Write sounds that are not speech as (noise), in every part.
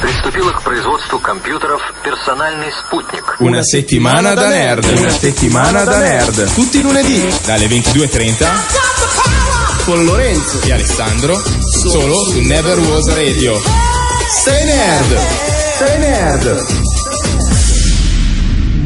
Приступила к производству компьютеров «Персональный спутник». Una settimana da nerd, una settimana da nerd. Tutti i lunedì, dalle 22.30 con Lorenzo e Alessandro, solo su Never Was Radio. Sei nerd! Sei nerd!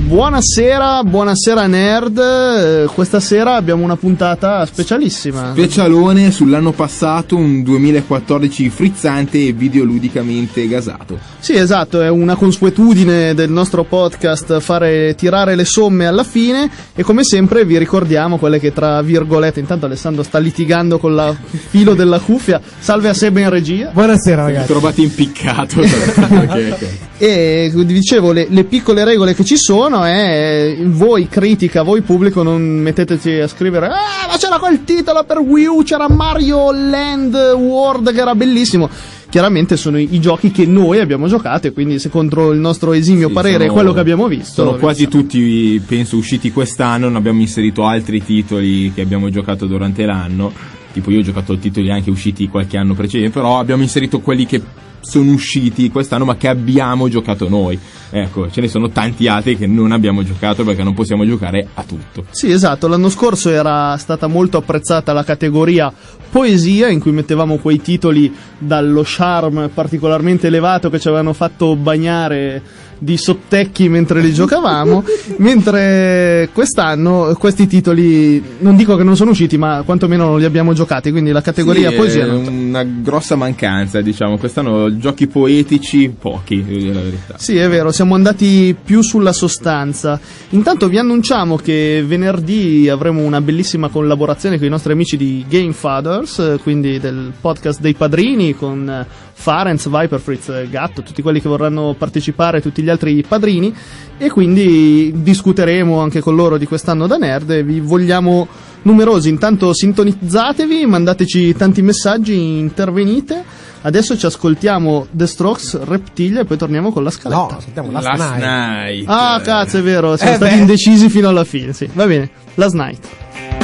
Buonasera, buonasera nerd. Eh, Questa sera abbiamo una puntata specialissima. Specialone sull'anno passato, un 2014 frizzante e videoludicamente gasato. Sì, esatto, è una consuetudine del nostro podcast fare tirare le somme alla fine e come sempre vi ricordiamo quelle che tra virgolette, intanto Alessandro sta litigando con la- il filo della cuffia. Salve a Seba in regia. Buonasera Mi ragazzi. trovate impiccato. (laughs) Ok, ok. E vi dicevo, le, le piccole regole che ci sono è voi critica, voi pubblico non metteteci a scrivere Ah, ma c'era quel titolo per Wii U, c'era Mario Land World che era bellissimo. Chiaramente sono i, i giochi che noi abbiamo giocato e quindi secondo il nostro esimio Sì, parere sono- quello che abbiamo visto. Sono quasi tutti, penso, usciti quest'anno. Non abbiamo inserito altri titoli che abbiamo giocato durante l'anno. Tipo, io ho giocato titoli anche usciti qualche anno precedente, però abbiamo inserito quelli che sono usciti quest'anno ma che abbiamo giocato noi. Ecco, ce ne sono tanti altri che non abbiamo giocato perché non possiamo giocare a tutto. Sì, esatto, l'anno scorso era stata molto apprezzata la categoria poesia in cui mettevamo quei titoli dallo charme particolarmente elevato che ci avevano fatto bagnare di sottecchi mentre li giocavamo, mentre quest'anno questi titoli non dico che non sono usciti, ma quantomeno non li abbiamo giocati, quindi la categoria Sì, poesia è una grossa mancanza, diciamo. Quest'anno giochi poetici pochi, devo dire la verità. Sì, è vero, siamo andati più sulla sostanza. Intanto vi annunciamo che venerdì avremo una bellissima collaborazione con i nostri amici di Game Fathers, quindi del podcast dei padrini con Farenz, Viper, Fritz, eh, Gatto, tutti quelli che vorranno partecipare, tutti gli altri padrini e quindi discuteremo anche con loro di quest'anno da nerd e vi vogliamo numerosi. Intanto sintonizzatevi, mandateci tanti messaggi, intervenite. Adesso ci ascoltiamo The Strokes, Reptilia e poi torniamo con la scaletta. No, sentiamo Last, Last Night. Night. Ah, cazzo, è vero, siamo Eh stati beh. indecisi fino alla fine, sì. Va bene, Last Night.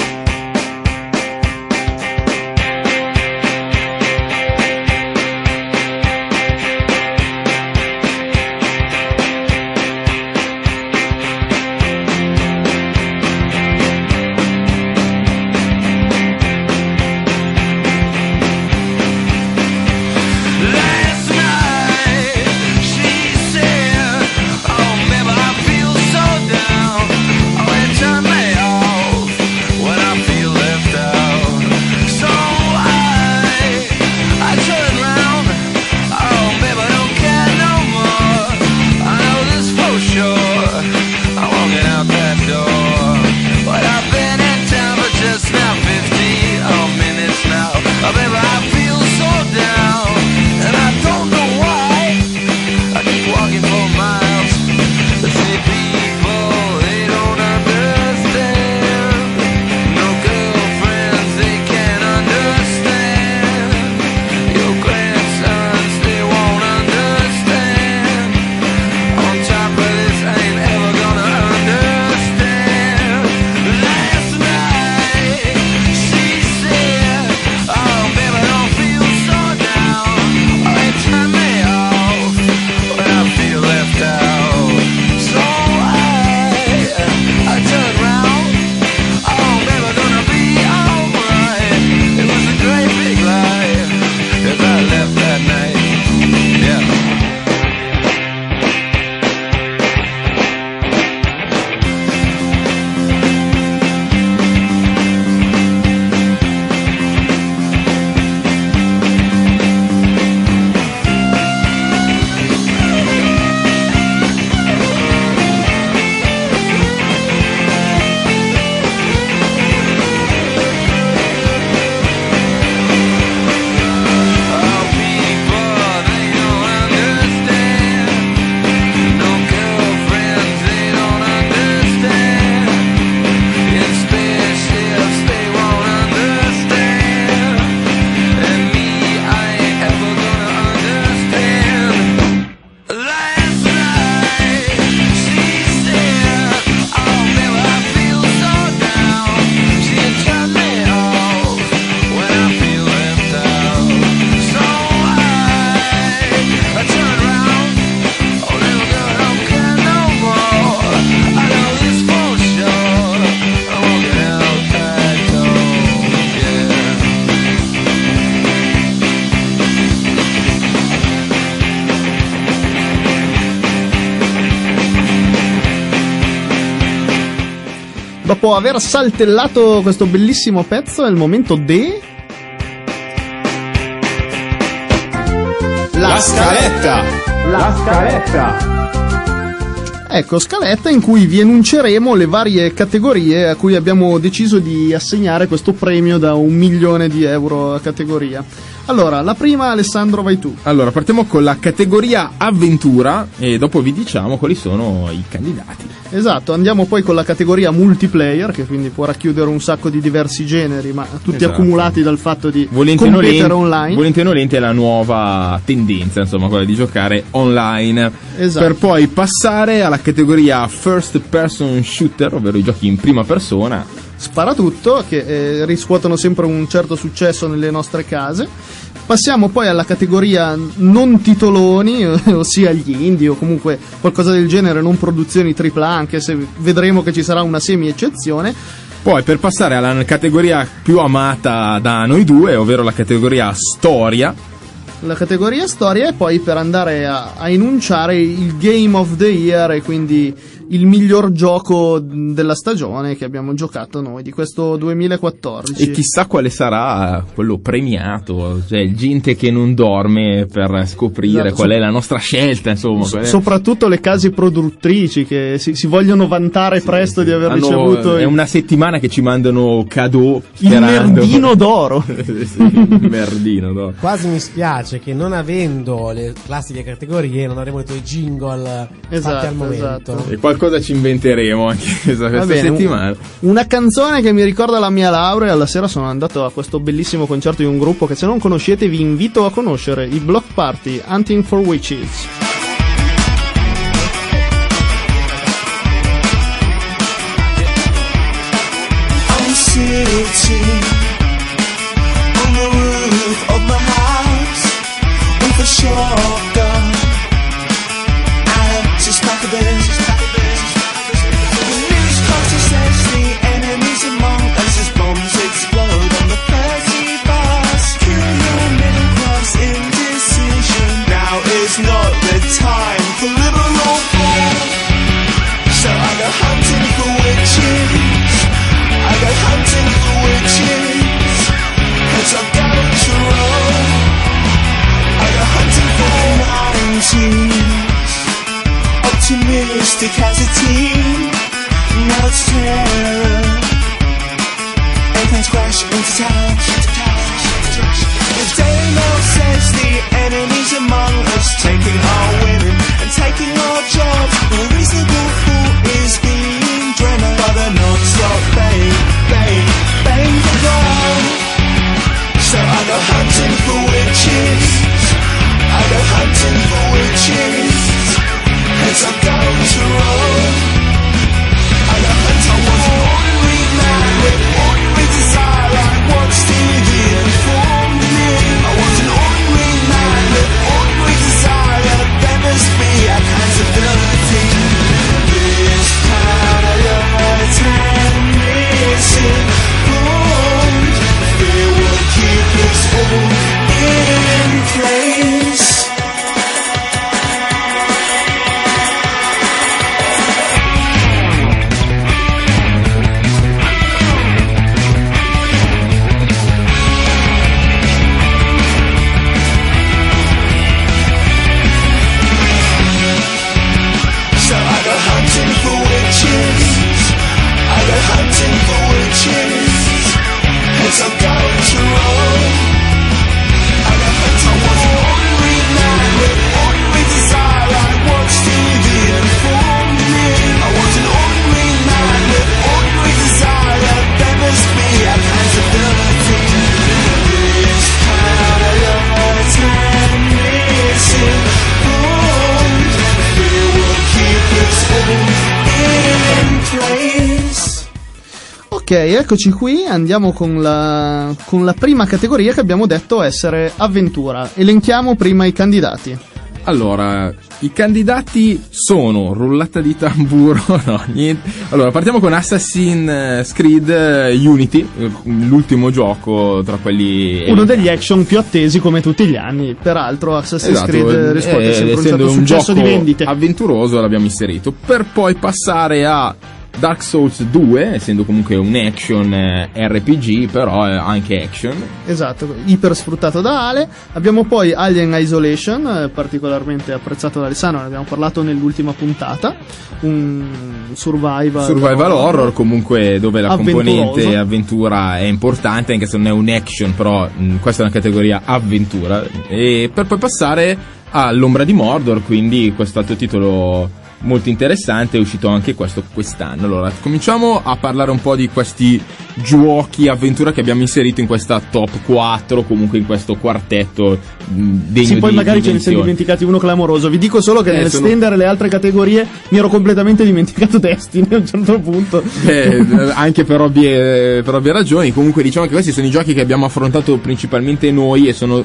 Dopo aver saltellato questo bellissimo pezzo, è il momento de. La scaletta! La scaletta! Ecco, scaletta in cui vi enunceremo le varie categorie a cui abbiamo deciso di assegnare questo premio da un milione di euro a categoria. Allora, la prima, Alessandro, vai tu. Allora, partiamo con la categoria avventura e dopo vi diciamo quali sono i candidati. Esatto, andiamo poi con la categoria multiplayer, che quindi può racchiudere un sacco di diversi generi, ma tutti Esatto. accumulati dal fatto di Volente competere online. volente o nolente è la nuova tendenza, insomma, quella di giocare online. Esatto. Per poi passare alla categoria first person shooter, ovvero i giochi in prima persona. Sparatutto, che eh, riscuotono sempre un certo successo nelle nostre case. Passiamo poi alla categoria non titoloni, (laughs) ossia gli indie o comunque qualcosa del genere, non produzioni AAA, anche se vedremo che ci sarà una semi-eccezione. Poi per passare alla categoria più amata da noi due, ovvero la categoria storia, La categoria storia e poi per andare a, a enunciare il Game of the Year e quindi il miglior gioco della stagione che abbiamo giocato noi di questo 2014. E chissà quale sarà quello premiato, cioè gente che non dorme per scoprire Esatto, qual so- è la nostra scelta, insomma. è- Soprattutto le case produttrici che si, si vogliono vantare presto di aver Hanno- ricevuto è il, una settimana che ci mandano cadeau il sperando- merdino d'oro. (laughs) Sì, il merdino no. Quasi mi spiace che non avendo le classiche categorie non avremo detto i jingle Esatto, fatti al momento. esatto. E qualcosa ci inventeremo anche (laughs) questa, questa bene, un- settimana. Una canzone che mi ricorda la mia laurea. Alla sera sono andato a questo bellissimo concerto di un gruppo che, se non conoscete, vi invito a conoscere: i Block Party Hunting for Witches. Eccoci qui. Andiamo con la, con la prima categoria che abbiamo detto essere avventura. Elenchiamo prima i candidati. Allora, i candidati sono rullata di tamburo, (laughs) no, niente. Allora, partiamo con Assassin's Creed eh, Unity, eh, l'ultimo gioco tra quelli Uno degli action più attesi come tutti gli anni. Peraltro, Assassin's Esatto, Creed eh, riscuote sempre un certo un successo di vendite. avventuroso l'abbiamo inserito per poi passare a Dark Souls 2, essendo comunque un action eh, RPG, però è anche action. Esatto, iper sfruttato da Ale. Abbiamo poi Alien Isolation, eh, particolarmente apprezzato da Alessandro, ne abbiamo parlato nell'ultima puntata. Un survival, Survival horror comunque dove la componente avventura è importante anche se non è un action però mh, questa è una categoria avventura e per poi passare all'ombra di Mordor quindi questo altro titolo molto interessante è uscito anche questo quest'anno allora cominciamo a parlare un po' di questi giochi avventura che abbiamo inserito in questa top 4 comunque in questo quartetto mh, degno Sì, poi di magari ce ne siamo dimenticati uno clamoroso. Vi dico solo che Eh, nel sono- stendere le altre categorie mi ero completamente dimenticato (laughs) Destiny a un certo punto. Eh, anche per ovvie, per ovvie ragioni. Comunque, diciamo che questi sono i giochi che abbiamo affrontato principalmente noi e sono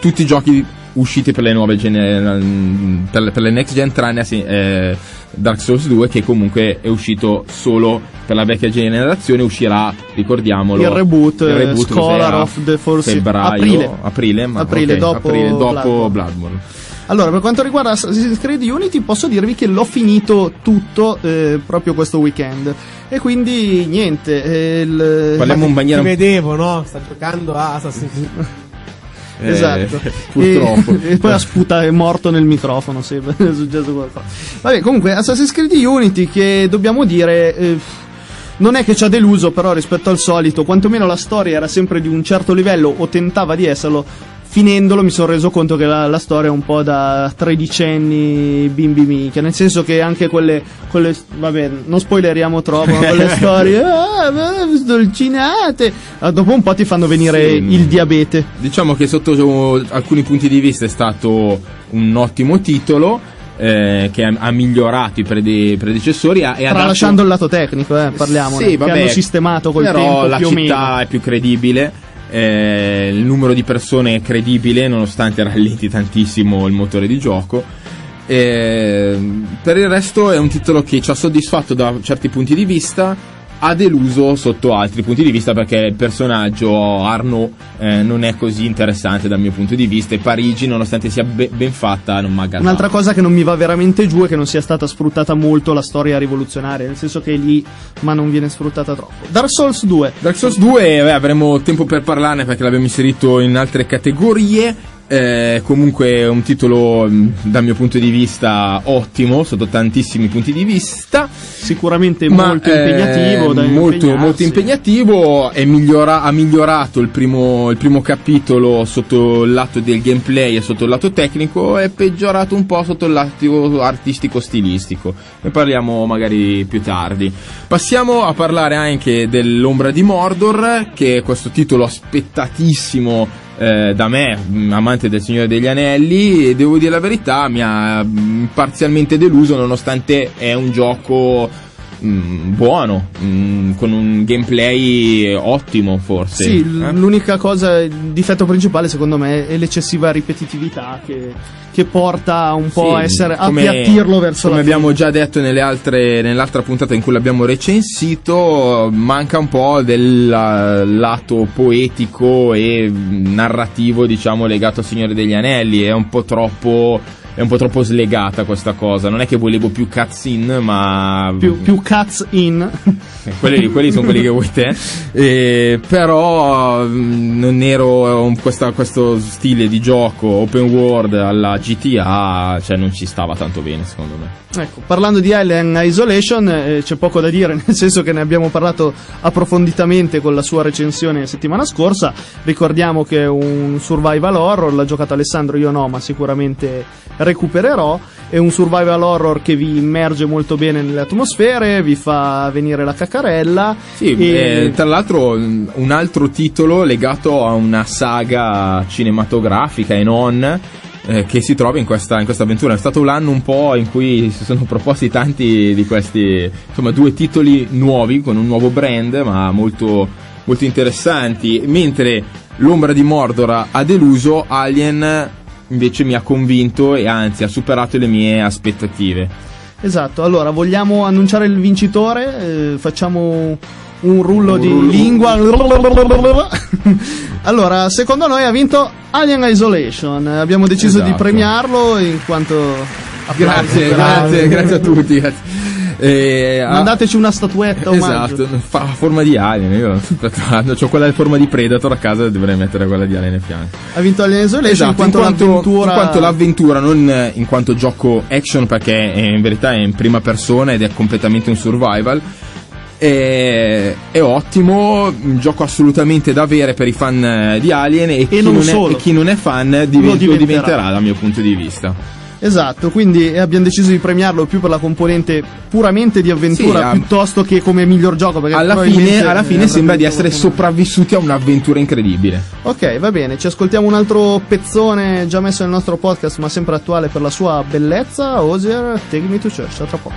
tutti giochi usciti per le nuove gene- per, le- per le next gen, tranne eh, Dark Souls 2, che comunque è uscito solo per la vecchia generazione. Uscirà, ricordiamolo, Il reboot, il reboot Scholar of the Force- febbraio, aprile. aprile, ma- Aprile, ok, dopo aprile, dopo Bloodborne. Bloodborne. Allora, per quanto riguarda Assassin's Creed Unity, posso dirvi che l'ho finito tutto eh, proprio questo weekend. E quindi niente. eh, il- Parliamo in Ti maniera vedevo, no? Sta giocando a Assassin's Creed. (laughs) eh, Esatto. (laughs) purtroppo. E, (laughs) e poi ha sputa, è morto nel microfono, sì, (laughs) è successo qualcosa. Vabbè, comunque, Assassin's Creed Unity, che dobbiamo dire. eh, non è che ci ha deluso, però rispetto al solito, quantomeno la storia era sempre di un certo livello, o tentava di esserlo. Finendolo mi sono reso conto che la, la storia è un po' da tredicenni bimbi minchia, nel senso che anche quelle, quelle vabbè, non spoileriamo troppo, ma quelle (laughs) storie ah, sdolcinate, ah, dopo un po' ti fanno venire Sì. il diabete. Diciamo che sotto alcuni punti di vista è stato un ottimo titolo eh, che ha, ha migliorato i prede- predecessori ha- e Tralasciando il lato tecnico, eh, parliamo. Sì, vabbè, che hanno sistemato col però tempo la più o città è più credibile eh, il numero di persone è credibile nonostante rallenti tantissimo il motore di gioco. Eh, per il resto è un titolo che ci ha soddisfatto da certi punti di vista ha deluso sotto altri punti di vista perché il personaggio Arno eh, non è così interessante dal mio punto di vista e Parigi nonostante sia be- ben fatta non mi ha. Un'altra cosa che non mi va veramente giù è che non sia stata sfruttata molto la storia rivoluzionaria, nel senso che è lì, ma non viene sfruttata troppo. Dark Souls 2. Dark Souls 2 beh, avremo tempo per parlarne perché l'abbiamo inserito in altre categorie. Eh, comunque è un titolo mh, dal mio punto di vista ottimo sotto tantissimi punti di vista. Sicuramente ma, molto eh, impegnativo. da molto, molto impegnativo è migliora- ha migliorato il primo, il primo capitolo sotto il lato del gameplay e sotto il lato tecnico è peggiorato un po' sotto il lato artistico stilistico ne parliamo magari più tardi. Passiamo a parlare anche dell'ombra di Mordor che è questo titolo aspettatissimo eh, da me, amante del Signore degli Anelli, e devo dire la verità, mi ha mh, parzialmente deluso nonostante è un gioco mh, buono, mh, con un gameplay ottimo forse. Sì, eh? l'unica cosa, il difetto principale secondo me è l'eccessiva ripetitività che, che porta un po' a Sì, essere a come- appiattirlo verso come la abbiamo già detto nelle altre, nell'altra puntata in cui l'abbiamo recensito manca un po' del la- lato poetico e narrativo diciamo legato al Signore degli Anelli è un po' troppo è un po' troppo slegata questa cosa non è che volevo più cutscene ma più, più cuts in. eh, quelli, quelli sono quelli che vuoi te. (laughs) Eh, però mm, non ero questa- questo stile di gioco open world alla GTA, cioè non ci stava tanto bene secondo me. Ecco, parlando di Alien Isolation eh, c'è poco da dire, (laughs) nel senso che ne abbiamo parlato approfonditamente con la sua recensione settimana scorsa. Ricordiamo che è un survival horror, l'ha giocato Alessandro, io no, ma sicuramente recupererò. È un survival horror che vi immerge molto bene nelle atmosfere, vi fa venire la caccarella. Sì, e- eh, tra l'altro mm, un altro titolo legato a una saga cinematografica e non eh, che si trova in questa, in questa avventura. È stato l'anno un po' in cui si sono proposti tanti di questi, insomma, due titoli nuovi con un nuovo brand, ma molto, molto interessanti. Mentre l'ombra di Mordor ha deluso, Alien invece mi ha convinto e anzi ha superato le mie aspettative. Esatto, allora vogliamo annunciare il vincitore? Eh, facciamo un rullo di lingua. (laughs) allora, secondo noi ha vinto Alien Isolation. Abbiamo deciso di Esatto. premiarlo in quanto Grazie, grazie, grazie a tutti. grazie. E, ha- (laughs) Mandateci una statuetta omaggio. Esatto, fa a forma di alien. Io ho quella a forma di Predator a casa, dovrei mettere quella di alien a fianco. Ha vinto Alien Isolation Esatto, in quanto l'avventura... in quanto l'avventura, non eh, in quanto gioco action, perché in verità è in prima persona ed è completamente un survival. È, è ottimo, un gioco assolutamente da avere per i fan eh, di Alien e, chi, non è, e chi non è fan diven- Lo lo diventerà. diventerà dal mio punto di vista. Esatto, quindi abbiamo deciso di premiarlo più per la componente puramente di avventura Sì, piuttosto che come miglior gioco. Perché Alla fine, alla fine sembra di essere qualcuno. sopravvissuti a un'avventura incredibile. Ok, va bene, ci ascoltiamo un altro pezzone già messo nel nostro podcast, ma sempre attuale per la sua bellezza. Osier, Take Me to Church. A tra poco.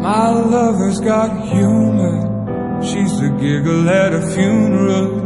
My lover's got humor. She's the giggle at a funeral.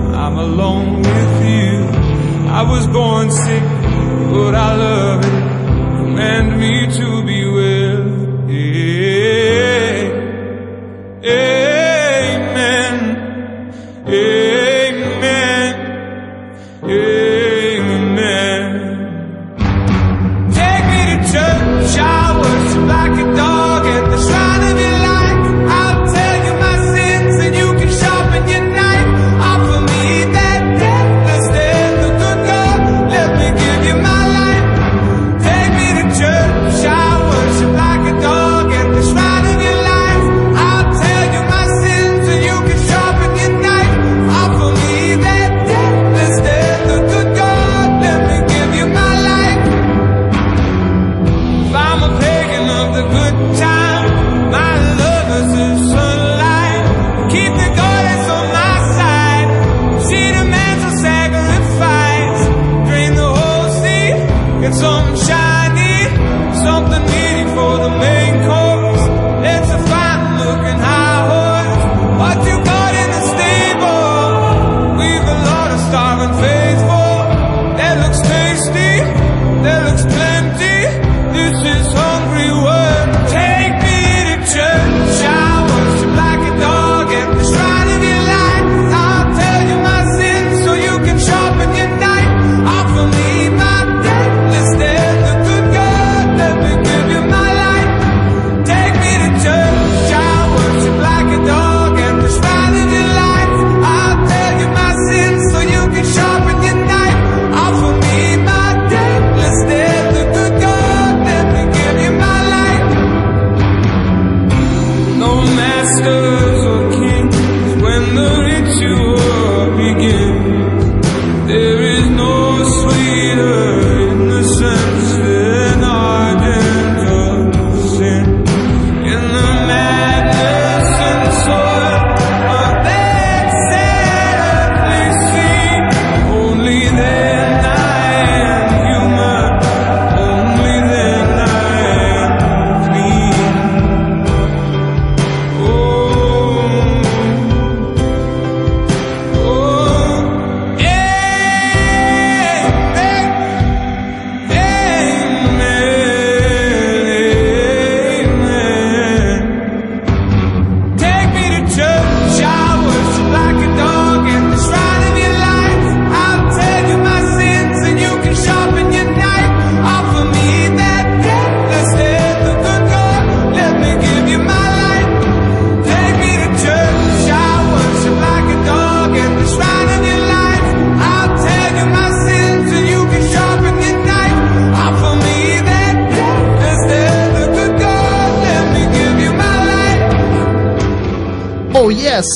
alone with you. I was born sick, but I love it. Command me to be well. Amen.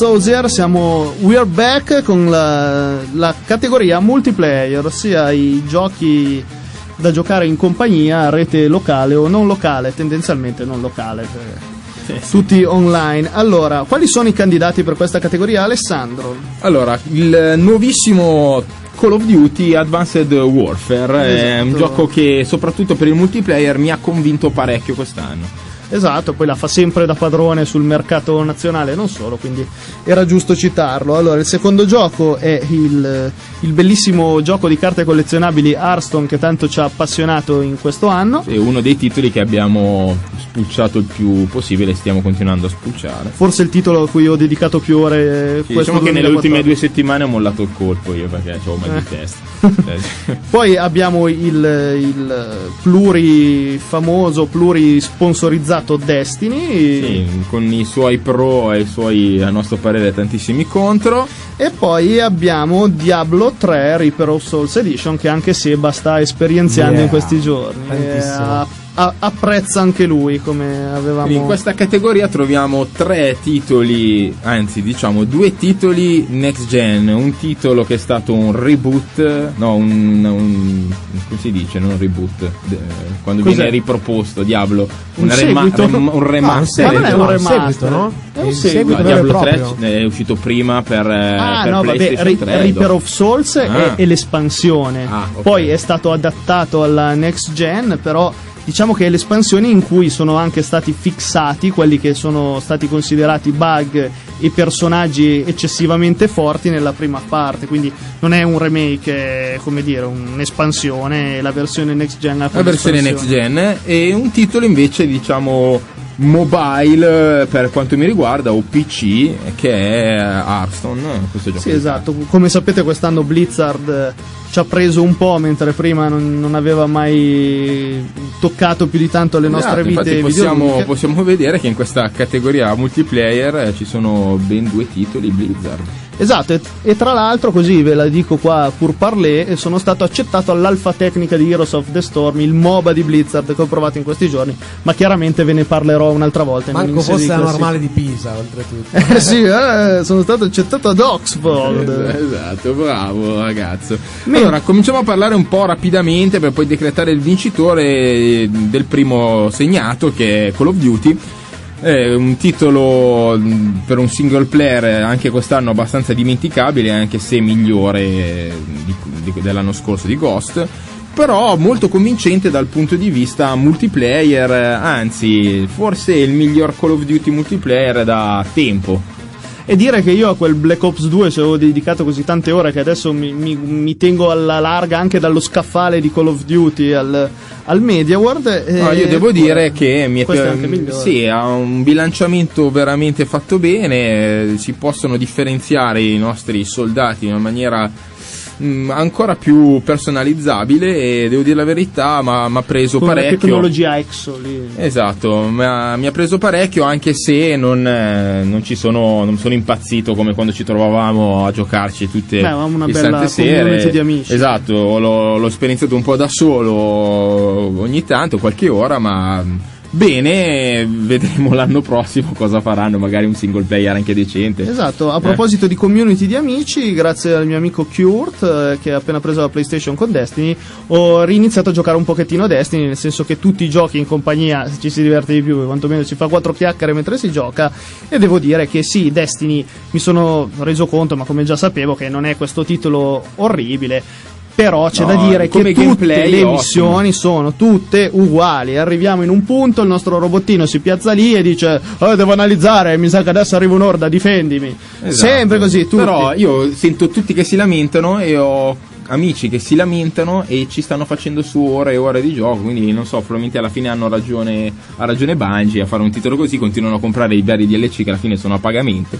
Osier, siamo We're Back con la, la categoria multiplayer, ossia i giochi da giocare in compagnia a rete locale o non locale, tendenzialmente non locale. cioè, Tutti online. Allora, quali sono i candidati per questa categoria? Alessandro. Allora, il nuovissimo Call of Duty Advanced Warfare. È un Esatto. gioco che soprattutto per il multiplayer mi ha convinto parecchio quest'anno. Esatto, poi la fa sempre da padrone sul mercato nazionale e non solo, quindi era giusto citarlo. Allora, il secondo gioco è il, il bellissimo gioco di carte collezionabili Hearthstone che tanto ci ha appassionato in questo anno. È uno dei titoli che abbiamo spulciato il più possibile e stiamo continuando a spulciare. Forse il titolo a cui ho dedicato più ore Sì, questo diciamo che nelle 2014. ultime due settimane ho mollato il colpo io perché avevo mal di testa. Eh, (laughs) Poi abbiamo il, il plurifamoso, plurisponsorizzato Destiny. sì, con i suoi pro e i suoi, a nostro parere, tantissimi contro. E poi abbiamo Diablo 3 Reaper of Souls Edition che anche Seba sta esperienziando Yeah, in questi giorni. tantissimo. A- apprezza anche lui come avevamo Quindi in questa categoria troviamo tre titoli, anzi diciamo due titoli next gen, un titolo che è stato un reboot, no un, un- come si dice, non un reboot, de- quando Cos'è? viene riproposto Diablo, Un una rema- seguito? rem- un remaster. Ma non è un no, remaster. seguito, no? È un seguito. No, Diablo 3 proprio. è uscito prima per, eh, Ah per no, vabbè, PlayStation Re- 3. Reaper of Souls è, Ah. è l'espansione. Ah, ok. Poi è stato adattato alla next gen, però diciamo che è l'espansione in cui sono anche stati fissati quelli che sono stati considerati bug e personaggi eccessivamente forti nella prima parte, quindi non è un remake, è come dire, un'espansione, la versione next gen la versione next gen. e un titolo invece diciamo mobile eh, per quanto mi riguarda o PC che è Hearthstone questo gioco. Sì, esatto. Come sapete, quest'anno Blizzard eh, ci ha preso un po', mentre prima non, non aveva mai toccato più di tanto le nostre Esatto, vite possiamo, possiamo vedere che in questa categoria multiplayer eh, ci sono ben due titoli Blizzard Esatto, e, e tra l'altro, così ve la dico qua pur parlé, eh, sono stato accettato all'alfa tecnica di Heroes of the Storm, il MOBA di Blizzard che ho provato in questi giorni, ma chiaramente ve ne parlerò un'altra volta. Manco fosse la normale di Pisa, oltretutto. (laughs) Eh sì, eh, sono stato accettato ad Oxford. (laughs) esatto bravo ragazzo allora cominciamo a parlare un po' rapidamente per poi decretare il vincitore del primo segnato che è Call of Duty È un titolo per un single player eh, anche quest'anno abbastanza dimenticabile, anche se migliore eh, di- di- dell'anno scorso di Ghost. Però molto convincente dal punto di vista multiplayer, eh, anzi, forse il miglior Call of Duty multiplayer da tempo. E dire che io a quel Black Ops 2 ci avevo dedicato così tante ore che adesso mi, mi- mi tengo alla larga anche dallo scaffale di Call of Duty al, al Media World. e- No, io devo dire che mi è questo è pi- anche migliore. sì, ha un bilanciamento veramente fatto bene, eh, si possono differenziare i nostri soldati in una maniera mm, ancora più personalizzabile e devo dire la verità, ma mi ha preso con la parecchio. tecnologia EXO lì. Esatto, ma mi ha preso parecchio anche se non, eh, non ci sono, non sono impazzito come quando ci trovavamo a giocarci tutte Beh, una le bella sere. di amici. Esatto, l'ho, l'ho sperimentato un po' da solo ogni tanto, qualche ora, ma bene, vedremo l'anno prossimo cosa faranno, magari un single player anche decente. Esatto, a Eh. proposito di community di amici, grazie al mio amico Kurt, eh, che ha appena preso la PlayStation con Destiny, ho riniziato a giocare un pochettino a Destiny, nel senso che tutti i giochi in compagnia ci si diverte di più, quantomeno si fa quattro chiacchiere mentre si gioca, e devo dire che sì, Destiny mi sono reso conto, ma come già sapevo, che non è questo titolo orribile. Però c'è No, da dire che tutte le è missioni sono tutte uguali. Arriviamo in un punto, il nostro robottino si piazza lì e dice: "Oh, Devo analizzare, mi sa che adesso arriva un'orda, difendimi. Esatto. Sempre così, tutti. Però io sento tutti che si lamentano e ho amici che si lamentano e ci stanno facendo su ore e ore di gioco, quindi non so, probabilmente alla fine hanno ragione, ha ragione Bungie a fare un titolo così, continuano a comprare i vari DLC che alla fine sono a pagamento.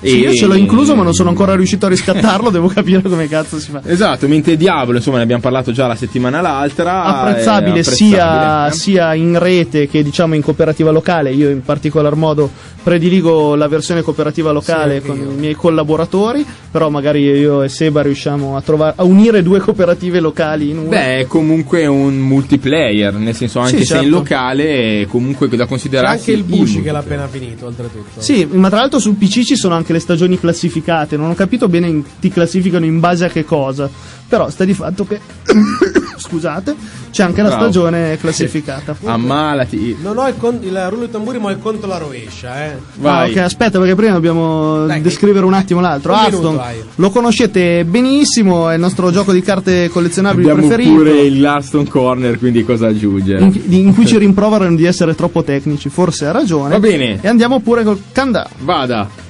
Sì, io ce l'ho incluso, ma non sono ancora riuscito a riscattarlo. (laughs) devo capire come cazzo si fa. Esatto, mentre Diablo, insomma, ne abbiamo parlato già la settimana l'altra. apprezzabile, è sia, apprezzabile. sia in rete che diciamo in cooperativa locale. Io in particolar modo prediligo la versione cooperativa locale Sì, con io. i miei collaboratori, però magari io e Seba riusciamo a, trovare, a unire due cooperative locali in una. Beh, è comunque un multiplayer, nel senso anche Sì, se in certo. locale è comunque da C'è considerarsi anche il Bushi che l'ha appena finito, oltretutto. Sì, ma tra l'altro sul PC ci sono anche le stagioni classificate, non ho capito bene in- ti classificano in base a che cosa, però sta di fatto che (coughs) scusate, c'è anche la Bravo. stagione classificata. (laughs) Ammalati. Non ho il, con- il rullo di tamburi, ma ho il conto alla rovescia, eh. Ah, Vai. ok, aspetta, perché prima dobbiamo Dai, descrivere un attimo l'altro. un Hearthstone minuto hai. lo conoscete benissimo, è il nostro gioco di carte collezionabili Abbiamo preferito. pure il Gladstone Corner, quindi cosa aggiungere? in, in cui ci rimproverano di essere troppo tecnici, forse ha ragione. Va bene. E andiamo pure col countdown. Vada.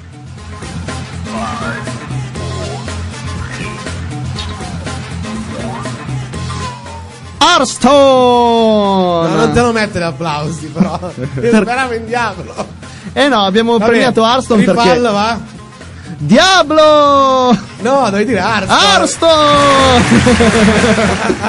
Hearthstone! No, non te lo mettere applausi, però. (laughs) Io speravo in diavolo. Eh no, abbiamo Vabbè, premiato Hearthstone rifallo, perché... va? Diablo! No, devi dire Hearthstone. Hearthstone!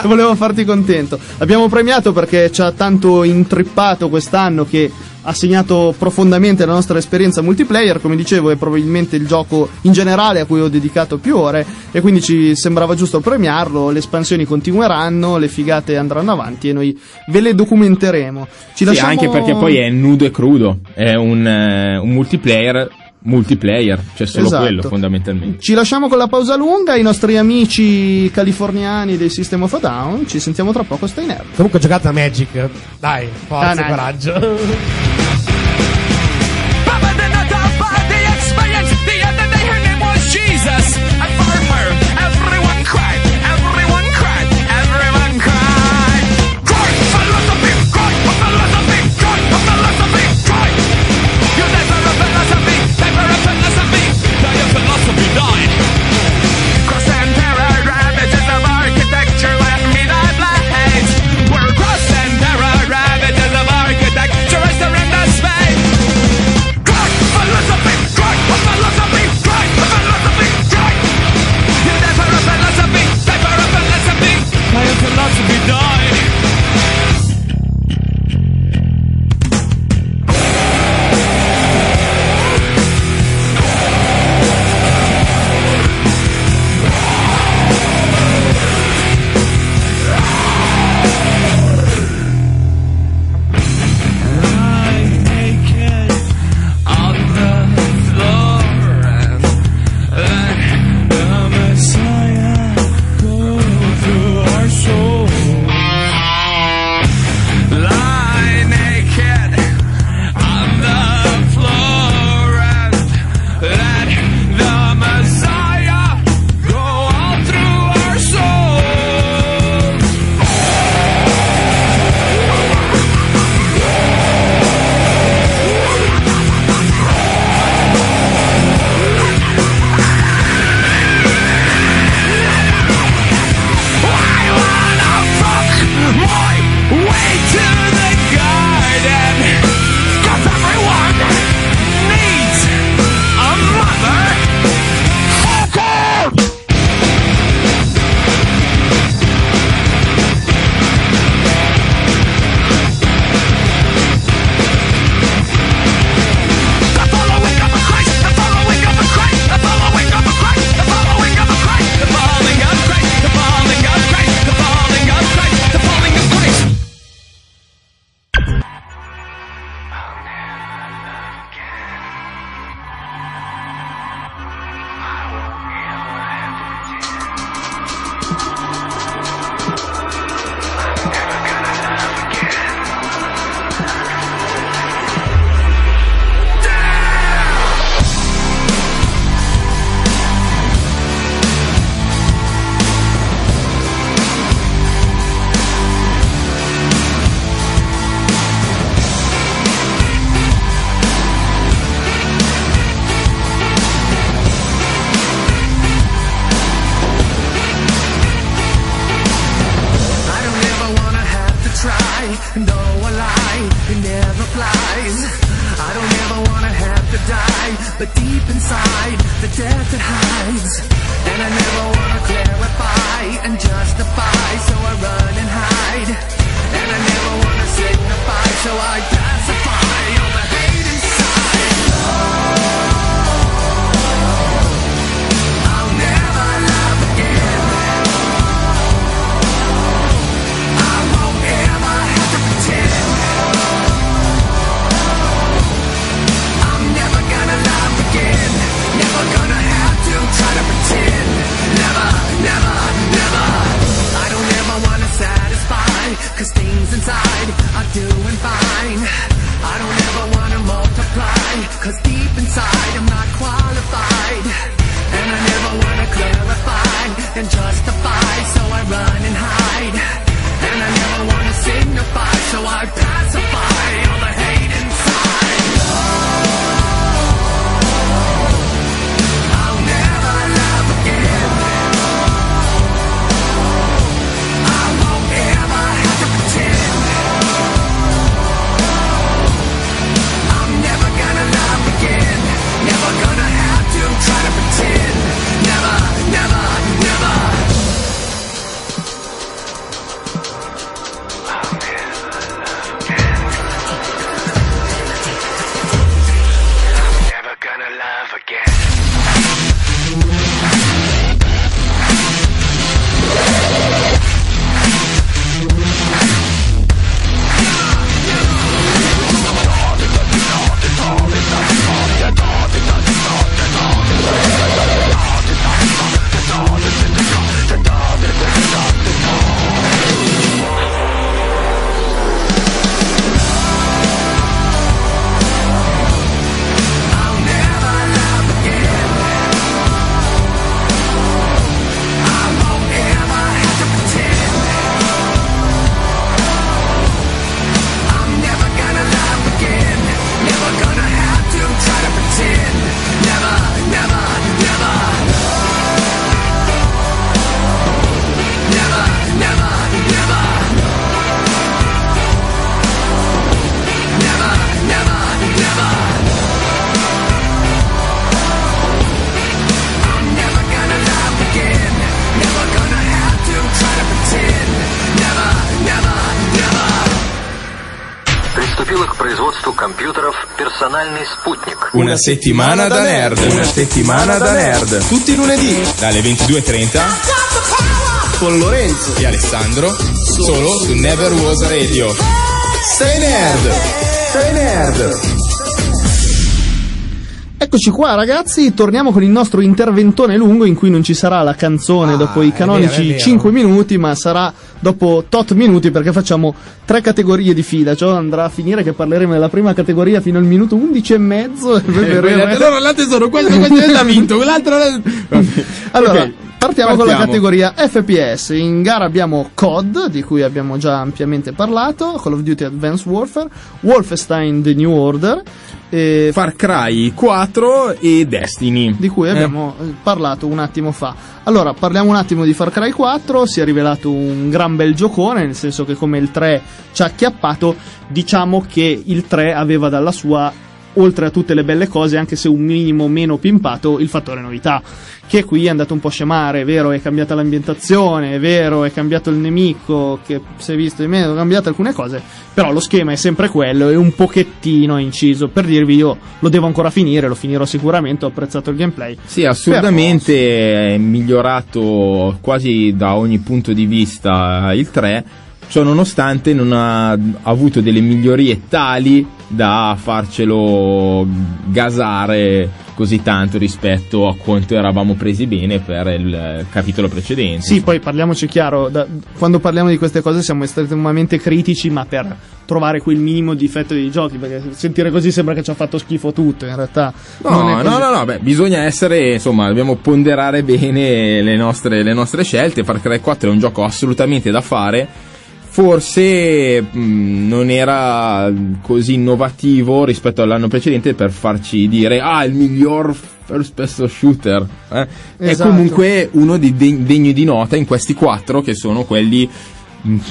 (laughs) Volevo farti contento. L'abbiamo premiato perché ci ha tanto intrippato quest'anno che ha segnato profondamente la nostra esperienza multiplayer. Come dicevo, è probabilmente il gioco in generale a cui ho dedicato più ore. E quindi ci sembrava giusto premiarlo. Le espansioni continueranno, le figate andranno avanti e noi ve le documenteremo. Ci Sì, lasciamo- anche perché poi è nudo e crudo. È un, eh, un multiplayer. Multiplayer, cioè solo Esatto. quello fondamentalmente. Ci lasciamo con la pausa lunga. I nostri amici californiani del System of a Down. Ci sentiamo tra poco. Stai nerd. Comunque ho giocato a Magic. Dai, forza Ah, e dai. coraggio. (laughs) And I never wanna clarify and justify, so I run and hide. And I never wanna signify, so I Una settimana da nerd. Una settimana da nerd. Tutti i lunedì dalle 22.30 con Lorenzo e Alessandro solo su Never Was Radio. Sei nerd! Sei nerd! Eccoci qua ragazzi, torniamo con il nostro interventone lungo in cui non ci sarà la canzone Ah, dopo i è canonici vero, è vero. 5 minuti, ma sarà dopo tot minuti perché facciamo tre categorie di fila. Ciò andrà a finire che parleremo della prima categoria fino al minuto 11 e mezzo. e poi verremo- Allora l'altro sono questo, questo ha vinto, quell'altro... (laughs) Allora, Ok, partiamo, con la partiamo. categoria FPS. In gara abbiamo COD, di cui abbiamo già ampiamente parlato, Call of Duty Advanced Warfare, Wolfenstein The New Order, e Far Cry 4 e Destiny. di cui abbiamo eh, parlato un attimo fa. Allora, parliamo un attimo di Far Cry 4, si è rivelato un gran bel giocone, nel senso che come il 3 ci ha acchiappato, diciamo che il 3 aveva dalla sua, oltre a tutte le belle cose, anche se un minimo meno pimpato, il fattore novità, che qui è andato un po' a scemare, è vero, è cambiata l'ambientazione, è vero, è cambiato il nemico, che si è visto di meno, cambiate alcune cose, però lo schema è sempre quello e un pochettino inciso. Per dirvi, io lo devo ancora finire, lo finirò sicuramente, ho apprezzato il gameplay. Sì, assurdamente è migliorato quasi da ogni punto di vista il 3, ciò nonostante non ha avuto delle migliorie tali da farcelo gasare così tanto rispetto a quanto eravamo presi bene per il capitolo precedente. Sì, poi parliamoci chiaro, da- quando parliamo di queste cose siamo estremamente critici, ma per trovare quel minimo difetto dei giochi, perché sentire così sembra che ci ha fatto schifo tutto, in realtà No, no, no, no, beh, bisogna essere, insomma, dobbiamo ponderare bene le nostre, le nostre scelte. Far Cry 4 è un gioco assolutamente da fare. Forse mh, non era così innovativo rispetto all'anno precedente per farci dire ah, il miglior first person shooter. eh. È Esatto. comunque uno di de- degni di nota in questi quattro che sono quelli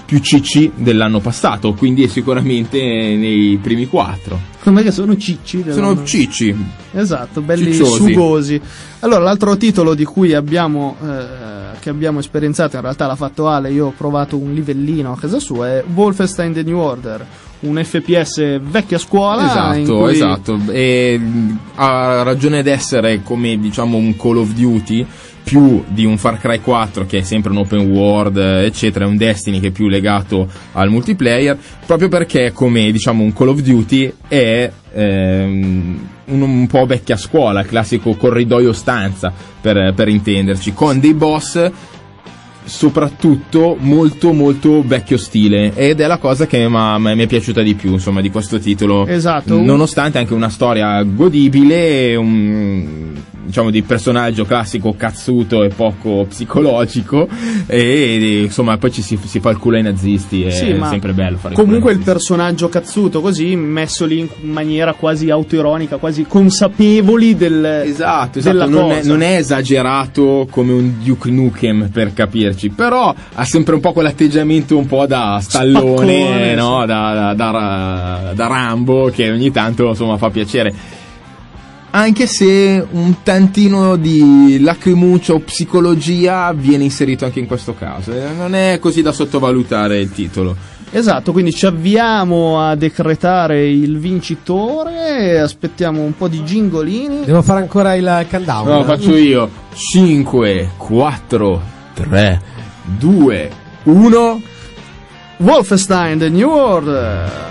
più cicci dell'anno passato, quindi è sicuramente nei primi quattro. Me che sono cicci. Sono cicci. Esatto, belli Cicciosi. sugosi. Allora, l'altro titolo di cui abbiamo, eh, che abbiamo esperienziato, in realtà l'ha fatto Ale, io ho provato un livellino a casa sua, è Wolfenstein The New Order, un FPS vecchia scuola. Esatto, cui- esatto. E mh, ha ragione d'essere come diciamo un Call of Duty più di un Far Cry 4 che è sempre un open world eh, eccetera, è un Destiny che è più legato al multiplayer, proprio perché come diciamo un Call of Duty è ehm, un, un po' vecchia scuola, classico corridoio stanza per, per intenderci, con dei boss soprattutto molto molto vecchio stile ed è la cosa che mi è piaciuta di più insomma di questo titolo Esatto. nonostante anche una storia godibile un diciamo di personaggio classico cazzuto e poco psicologico e, insomma poi ci si, si fa il culo ai nazisti è Sì, sempre bello fare Comunque il nazisti. personaggio cazzuto così, messo lì in maniera quasi autoironica, quasi consapevoli del, Esatto, esatto. Non, è, non è esagerato come un Duke Nukem per capirci, però ha sempre un po' quell'atteggiamento un po' da stallone, Spaccone, no? da, da, da- da Rambo che ogni tanto insomma fa piacere. Anche se un tantino di lacrimuccia o psicologia viene inserito anche in questo caso, eh, non è così da sottovalutare il titolo. Esatto, quindi ci avviamo a decretare il vincitore, aspettiamo un po' di gingolini. Devo fare ancora il countdown. No, faccio io. 5, 4, 3, 2, 1. Wolfenstein The New Order.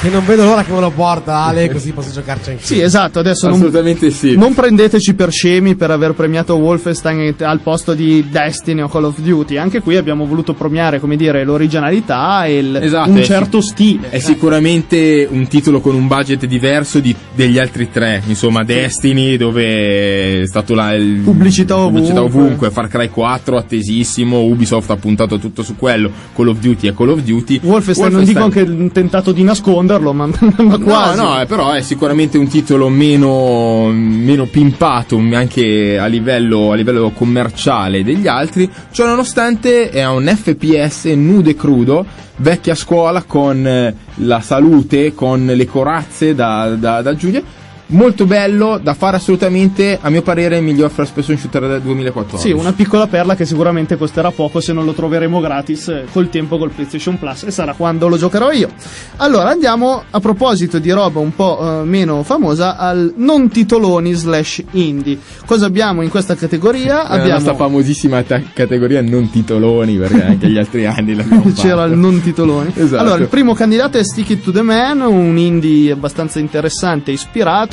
Che non vedo l'ora che me lo porta Ale, così posso giocarci anche. Sì, esatto, adesso non, Assolutamente sì. non prendeteci per scemi per aver premiato Wolfenstein al posto di Destiny o Call of Duty. Anche qui abbiamo voluto premiare, come dire, l'originalità e il- Esatto, un è certo stile. È sicuramente un titolo con un budget diverso di- degli altri tre. Insomma, Destiny, dove è stato là il Pubblicità pubblicità ovunque. ovunque. Far Cry 4, attesissimo. Ubisoft ha puntato tutto su quello. Call of Duty è Call of Duty. Wolfenstein, non dico che ho tentato di nasconderlo, ma, (laughs) ma quasi. No, no, eh, però è sicuramente un titolo meno, meno pimpato anche a livello, a livello commerciale degli altri. Ciò nonostante è un FPS nudo e crudo, vecchia scuola con eh, la salute, con le corazze da, da, da Giulia. Molto bello, da fare assolutamente, a mio parere, il miglior first person shooter del 2014. Sì, una piccola perla che sicuramente costerà poco se non lo troveremo gratis eh, col tempo col PlayStation Plus e sarà quando lo giocherò io. Allora andiamo a proposito di roba un po' eh, meno famosa al non titoloni slash indie. Cosa abbiamo in questa categoria? È la nostra abbiamo famosissima ta- categoria non titoloni, perché anche gli altri anni l'abbiamo (laughs) c'era il non titoloni. Esatto. Allora, il primo candidato è Stick It to the Man, un indie abbastanza interessante e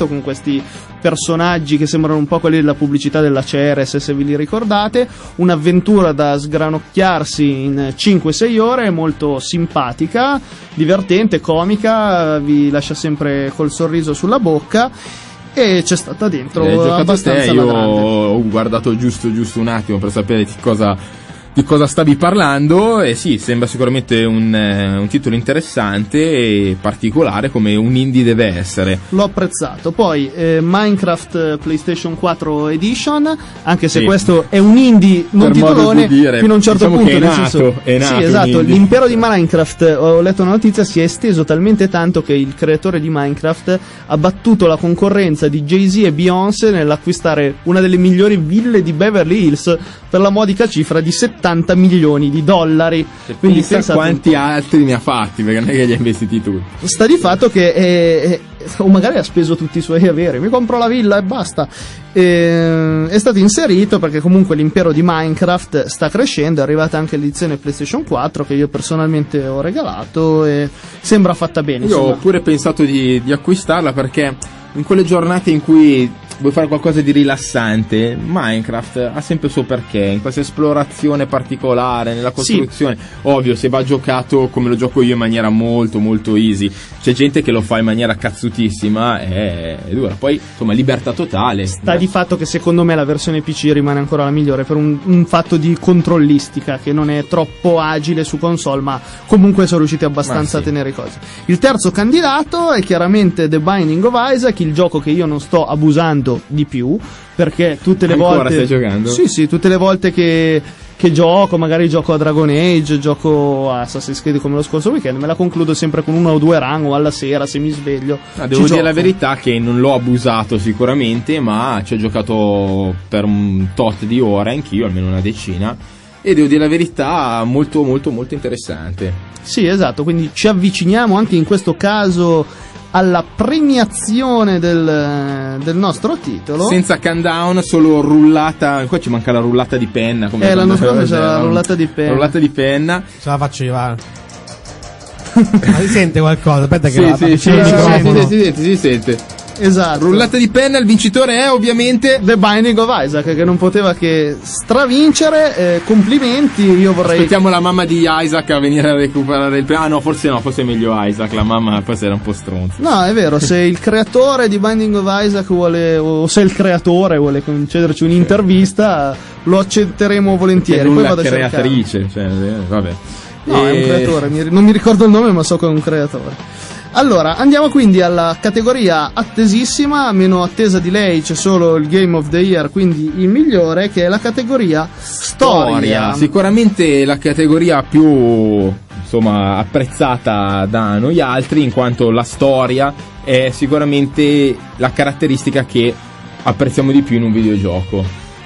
con questi personaggi che sembrano un po' quelli della pubblicità della Ceres, se ve li ricordate. Un'avventura da sgranocchiarsi in 5-6 ore, molto simpatica, divertente, comica, vi lascia sempre col sorriso sulla bocca. E c'è stata dentro Hai giocato te, abbastanza io la grande. ho guardato giusto giusto un attimo per sapere di cosa, di cosa stavi parlando e sì, sembra sicuramente un, eh, un titolo interessante e particolare come un indie deve essere. L'ho apprezzato. Poi eh, Minecraft eh, PlayStation 4 Edition, anche se Sì. questo è un indie non Per titolone di dire, fino a un certo diciamo punto. è nato, senso, è nato sì, esatto. L'impero di Minecraft, eh, ho letto una notizia, si è esteso talmente tanto che il creatore di Minecraft ha battuto la concorrenza di Jay-Z e Beyoncé nell'acquistare una delle migliori ville di Beverly Hills per la modica cifra di 70 milioni di dollari. Quindi Pensa quanti altri ne ha fatti, perché non è che li ha investiti tutti. Sta di fatto che eh, eh, o magari ha speso tutti i suoi averi, mi compro la villa e basta. Eh, è stato inserito perché comunque l'impero di Minecraft sta crescendo, è arrivata anche l'edizione PlayStation 4 che io personalmente ho regalato e sembra fatta bene. Io ho insomma. pure pensato di, di acquistarla perché in quelle giornate in cui vuoi fare qualcosa di rilassante, Minecraft ha sempre il suo perché, in questa esplorazione particolare, nella costruzione. Ovvio, se va giocato come lo gioco io in maniera molto molto easy, c'è gente che lo fa in maniera cazzutissima, è, è dura. Poi, insomma, libertà totale. Sta di fatto che secondo me la versione PC rimane ancora la migliore per un, un fatto di controllistica che non è troppo agile su console, ma comunque sono riusciti abbastanza sì. a tenere cose. Il terzo candidato è chiaramente The Binding of Isaac, il gioco che io non sto abusando di più, perché tutte le Ancora volte... stai giocando? Sì, sì, tutte le volte che che gioco, magari gioco a Dragon Age, gioco a Assassin's Creed come lo scorso weekend, me la concludo sempre con uno o due run o alla sera se mi sveglio. Ah, devo dire la gioco. verità che non l'ho abusato sicuramente, ma ci ho giocato per un tot di ore, anch'io, almeno una decina. E devo dire la verità, molto molto molto interessante. Sì, esatto, quindi ci avviciniamo anche in questo caso alla premiazione del, del nostro titolo. Senza countdown, solo rullata. Qua ci manca la rullata di penna. Come Eh, l'anno scorso c'era la rullata di penna. Rullata di penna. Ce la faceva. (laughs) Ma si sente qualcosa? Aspetta che Sì, la sì, sì, microfono. sì, si sente, si sente. Esatto. Rullata di penna, il vincitore è ovviamente The Binding of Isaac che non poteva che stravincere. eh, complimenti, io vorrei. Aspettiamo la mamma di Isaac a venire a recuperare il premio. Ah no, forse no, forse è meglio Isaac, la mamma forse era un po' stronza. No, è vero, se il creatore di Binding of Isaac vuole, o se il creatore vuole concederci un'intervista, lo accetteremo volentieri. Poi la vado a cercare. creatrice, cioè, vabbè. No, è un E- creatore, non mi ricordo il nome, ma so che è un creatore. Allora, andiamo quindi alla categoria attesissima, meno attesa di lei c'è solo il Game of the Year, quindi il migliore, che è la categoria storia. Sicuramente la categoria più insomma apprezzata da noi altri in quanto la storia è sicuramente la caratteristica che apprezziamo di più in un videogioco.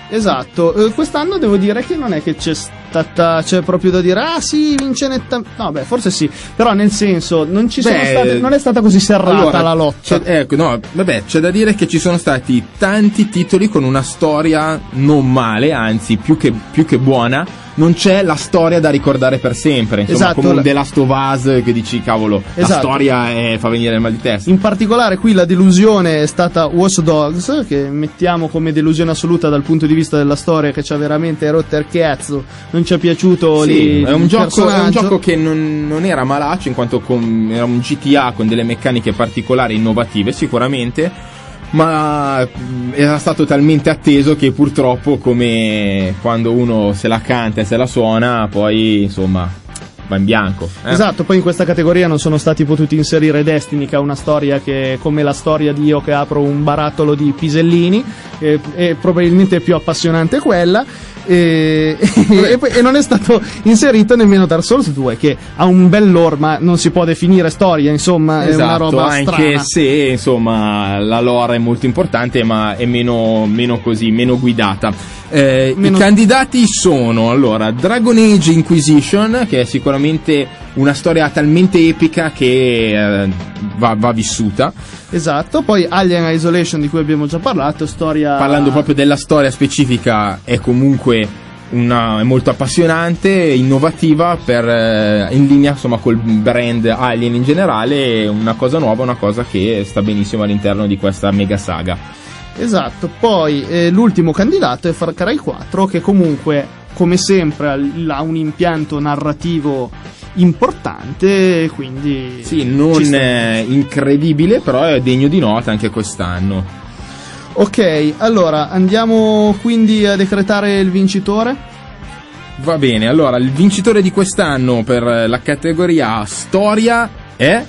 Esatto, eh, quest'anno devo dire che non è che c'è c'è proprio da dire, ah sì, vince nettamente, no beh, forse sì, però nel senso, non, ci sono Beh, state, non è stata così serrata Allora, la lotta. ecco, no, vabbè, c'è da dire che ci sono stati tanti titoli con una storia non male, anzi più che, più che buona. Non c'è la storia da ricordare per sempre. Insomma, Esatto, come un la- The Last of Us che dici, cavolo, la Esatto. storia è- fa venire il mal di testa. In particolare qui la delusione è stata Watch Dogs, che mettiamo come delusione assoluta dal punto di vista della storia, che ci ha veramente rotto il cazzo, non ci è piaciuto Sì, lì. è, un gioco, è un gioco che non, non era malaccio in quanto con- era un GTA con delle meccaniche particolari innovative sicuramente ma mh, era stato talmente atteso che purtroppo come quando uno se la canta e se la suona poi insomma va in bianco eh? Esatto, poi in questa categoria non sono stati potuti inserire Destiny, che ha una storia che è come la storia di io che apro un barattolo di pisellini, e, e probabilmente più appassionante quella. E, (laughs) e e non è stato inserito nemmeno Dark Souls 2 che ha un bel lore ma non si può definire storia insomma è una Esatto, roba anche strana se insomma la lore è molto importante, ma è meno, meno così, meno guidata. Eh, Meno- I candidati sono allora Dragon Age Inquisition, che è sicuramente una storia talmente epica che eh, va, va vissuta. esatto poi Alien Isolation di cui abbiamo già parlato storia Parlando proprio della storia specifica, è comunque una, è molto appassionante, innovativa, per, eh, in linea insomma col brand Alien in generale, una cosa nuova, una cosa che sta benissimo all'interno di questa mega saga. Esatto, poi eh, l'ultimo candidato è Far Cry 4 che comunque, come sempre, ha un impianto narrativo importante, quindi... Sì, non eh, incredibile, però è degno di nota anche quest'anno. Ok, allora andiamo quindi a decretare il vincitore. Va bene, allora il vincitore di quest'anno per la categoria storia è...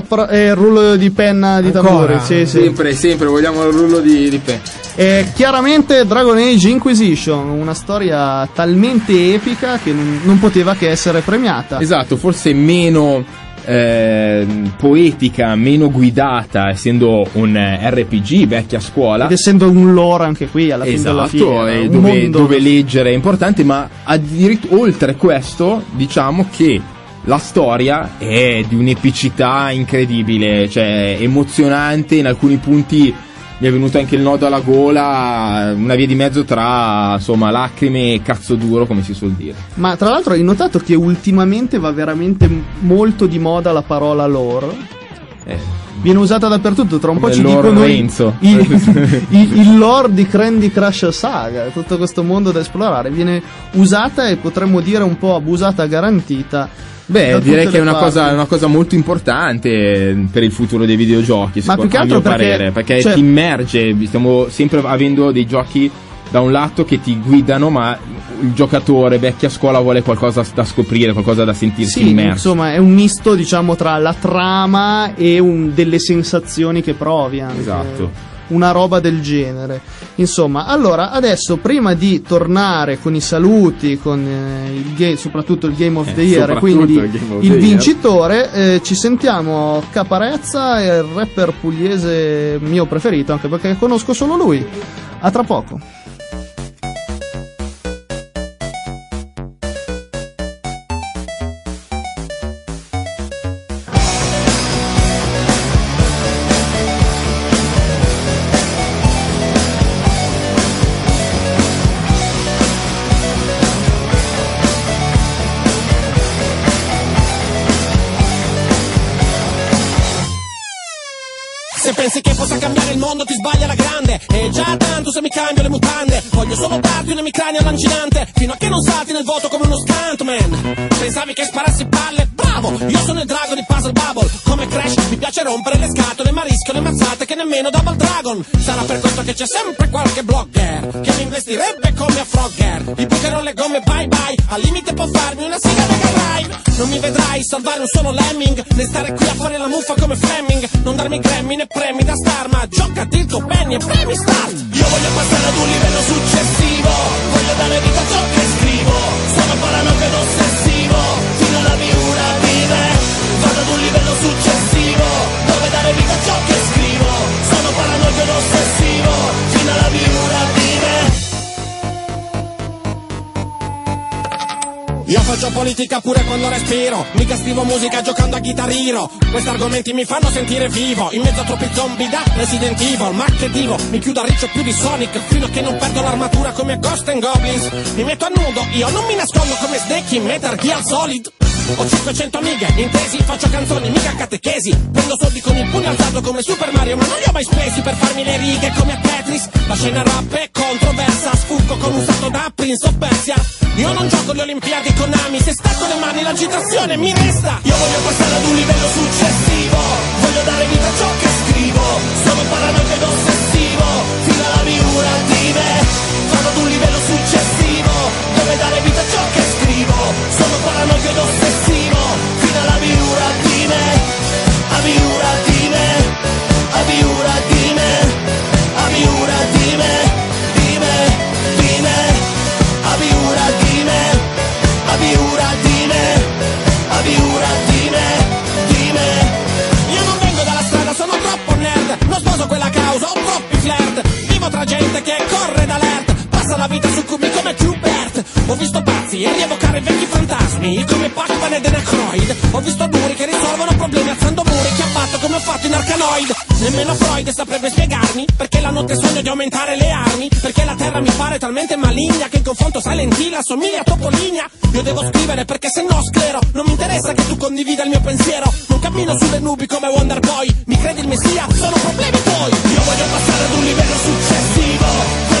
Papra- eh, rullo di penna di Ancora? tamburi, sì, sì. Sempre, sempre, vogliamo il rullo di, di pe. È chiaramente Dragon Age Inquisition, una storia talmente epica che non, non poteva che essere premiata. Esatto, forse meno eh, poetica, meno guidata, essendo un eh, RPG vecchia scuola. Ed essendo un lore anche qui alla fine della Esatto, fiera, e un dove, mondo- dove leggere è importante, ma addirittura oltre questo, diciamo che la storia è di un'epicità incredibile, cioè emozionante, in alcuni punti mi è venuto anche il nodo alla gola, una via di mezzo tra insomma lacrime e cazzo duro, come si suol dire. Ma tra l'altro hai notato che ultimamente va veramente molto di moda la parola lore? Eh, Viene usata dappertutto, tra un po' Come ci dicono Renzo. i- (laughs) i- il lore di Candy Crush Saga, tutto questo mondo da esplorare, viene usata e potremmo dire un po' abusata garantita. Beh, direi che è una cosa, una cosa molto importante per il futuro dei videogiochi, Ma più che a altro mio perché- parere, perché cioè- ti immerge, stiamo sempre avendo dei giochi da un lato che ti guidano, ma il giocatore vecchia scuola vuole qualcosa da scoprire, qualcosa da sentirsi Sì, immerso. insomma, è un misto, diciamo, tra la trama e un- delle sensazioni che provi anche. Esatto. Una roba del genere. Insomma, allora, adesso, prima di tornare con i saluti, con eh, il ga- soprattutto il Game of Eh, the Year, e soprattutto quindi il il the Year. vincitore, eh, ci sentiamo Caparezza, il rapper pugliese mio preferito, anche perché conosco solo lui. A tra poco. Cambiare il mondo ti sbagli alla grande. E già tanto se mi cambio le mutande. Voglio solo darti un emicranio lancinante. Fino a che non salti nel voto come uno stuntman. Pensavi che sparassi palle? Bravo! Io sono il drago di Puzzle Bubble. Come Crash mi piace rompere le scatole Ma rischio le mazzate che nemmeno Double Dragon. Sarà per questo che c'è sempre qualche blogger Che mi investirebbe Frogger. I bucherò le gomme bye bye. Al limite può farmi una sigla Mega Drive Non mi vedrai salvare un solo lemming. Né stare qui a fare la muffa come Fleming. Non darmi Grammy né premi da star Ma giocati il tuo penny e premi start. Io voglio passare ad un livello successivo faccio politica pure quando respiro. Mica scrivo musica giocando a chitarrino Questi argomenti mi fanno sentire vivo. In mezzo a troppi zombie da Resident Evil. Ma che divo, mi chiudo a riccio più di Sonic Fino a che non perdo l'armatura come Ghost and Goblins. Mi metto a nudo, io non mi nascondo come Snake in Metal Gear Solid ho 500 amiche, intesi, faccio canzoni, mica catechesi. Prendo soldi con il pugno alzato come Super Mario Ma non li ho mai spesi per farmi le righe come a Tetris. La scena rap è controversa Sfuggo con un salto da Prince of Persia. Io non gioco le Olimpiadi con Ami Se stacco le mani l'agitazione mi resta. Io voglio passare ad un livello successivo Voglio dare vita a ciò che scrivo. Sono paranoico ed ossessivo Fino alla miura di me Vado ad un livello successivo Dove dare vita a ciò che scrivo? Sono paranoico ed ossessivo Fino alla miura di me fantasmi Come Pac-Man e The Necroid Ho visto duri che risolvono problemi alzando muri Che abbatto come ho fatto in Arcanoid. Nemmeno Freud saprebbe spiegarmi Perché la notte sogno di aumentare le armi Perché la terra mi pare talmente maligna Che in confronto Silent Hill assomiglia a Topolinia. Io devo scrivere perché se no sclero Non mi interessa che tu condivida il mio pensiero. Non cammino sulle nubi come Wonder Boy Mi credi il messia? Sono problemi tuoi. Io voglio passare ad un livello successivo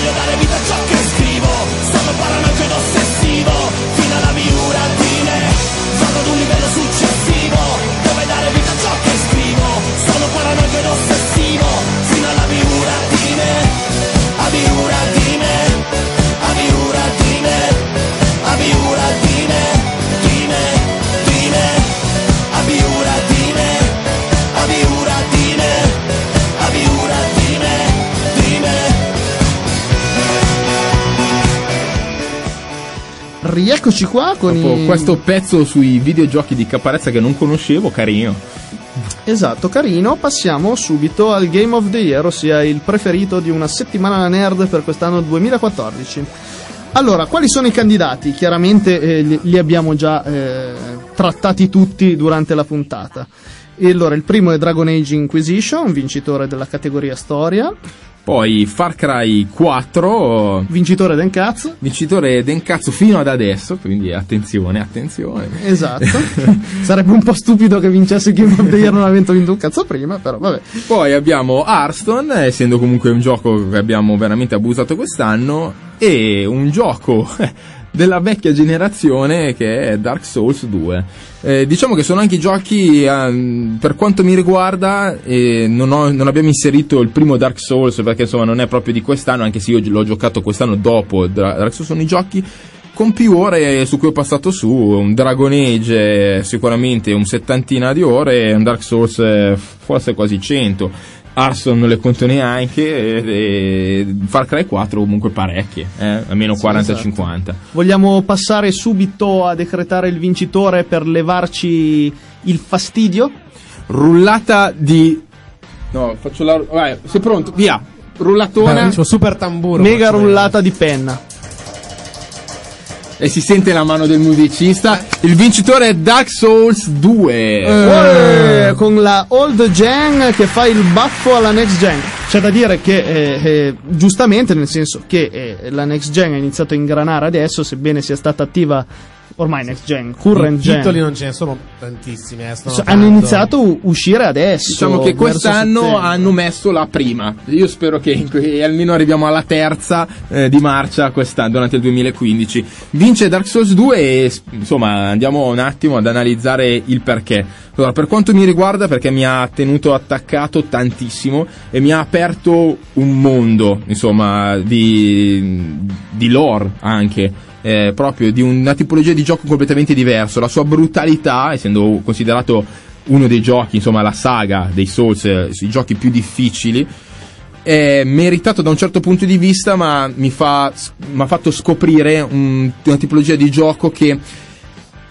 Rieccoci qua con i... questo pezzo sui videogiochi di Caparezza che non conoscevo, carino. Esatto, carino. Passiamo subito al Game of the Year, ossia il preferito di una settimana nerd per quest'anno 2014. Allora, quali sono i candidati? Chiaramente eh, li, li abbiamo già eh, trattati tutti durante la puntata. E allora, il primo è Dragon Age Inquisition, vincitore della categoria storia, Poi Far Cry 4, vincitore d'Encaz. vincitore Denkatsu fino ad adesso, quindi attenzione, attenzione. Esatto. (laughs) Sarebbe un po' stupido che vincesse Game of the Year non avendo vinto un cazzo prima, però vabbè. Poi abbiamo Hearthstone, essendo comunque un gioco che abbiamo veramente abusato quest'anno, e un gioco (laughs) della vecchia generazione che è Dark Souls 2. Eh, diciamo che sono anche giochi, ehm, per quanto mi riguarda, eh, non, ho- non abbiamo inserito il primo Dark Souls perché insomma non è proprio di quest'anno, anche se io l'ho giocato quest'anno dopo Dark Souls, sono i giochi con più ore su cui ho passato su, un Dragon Age eh, sicuramente un settantina di ore, un Dark Souls eh, forse quasi 100. Arson non le conto neanche, e, e Far Cry 4 comunque parecchie, eh, almeno 40-50. Vogliamo passare subito a decretare il vincitore per levarci il fastidio? Rullata di... No, faccio la... Vai, sei pronto? Via! Rullatona C'ho super tamburo. Mega rullata di penna. E si sente la mano del musicista. Il vincitore è Dark Souls 2. Eh, con la old gen che fa il baffo alla next gen. C'è da dire che, eh, eh, giustamente, nel senso che eh, la next gen ha iniziato a ingranare adesso, sebbene sia stata attiva ormai next gen, current I gen. titoli non ce ne sono tantissimi. Eh, sono tanto- hanno iniziato a uscire adesso. Diciamo che quest'anno settembre. hanno messo la prima. Io spero che que- almeno arriviamo alla terza eh, di marcia quest'anno, durante il 2015. Vince Dark Souls 2 e insomma andiamo un attimo ad analizzare il perché. Allora, per quanto mi riguarda, perché mi ha tenuto attaccato tantissimo e mi ha aperto un mondo, insomma, di, di lore anche. eh, proprio di una tipologia di gioco completamente diverso. La sua brutalità, essendo considerato uno dei giochi, insomma, la saga dei Souls, eh, i giochi più difficili. È meritato da un certo punto di vista, ma mi ha fatto scoprire un- una tipologia di gioco che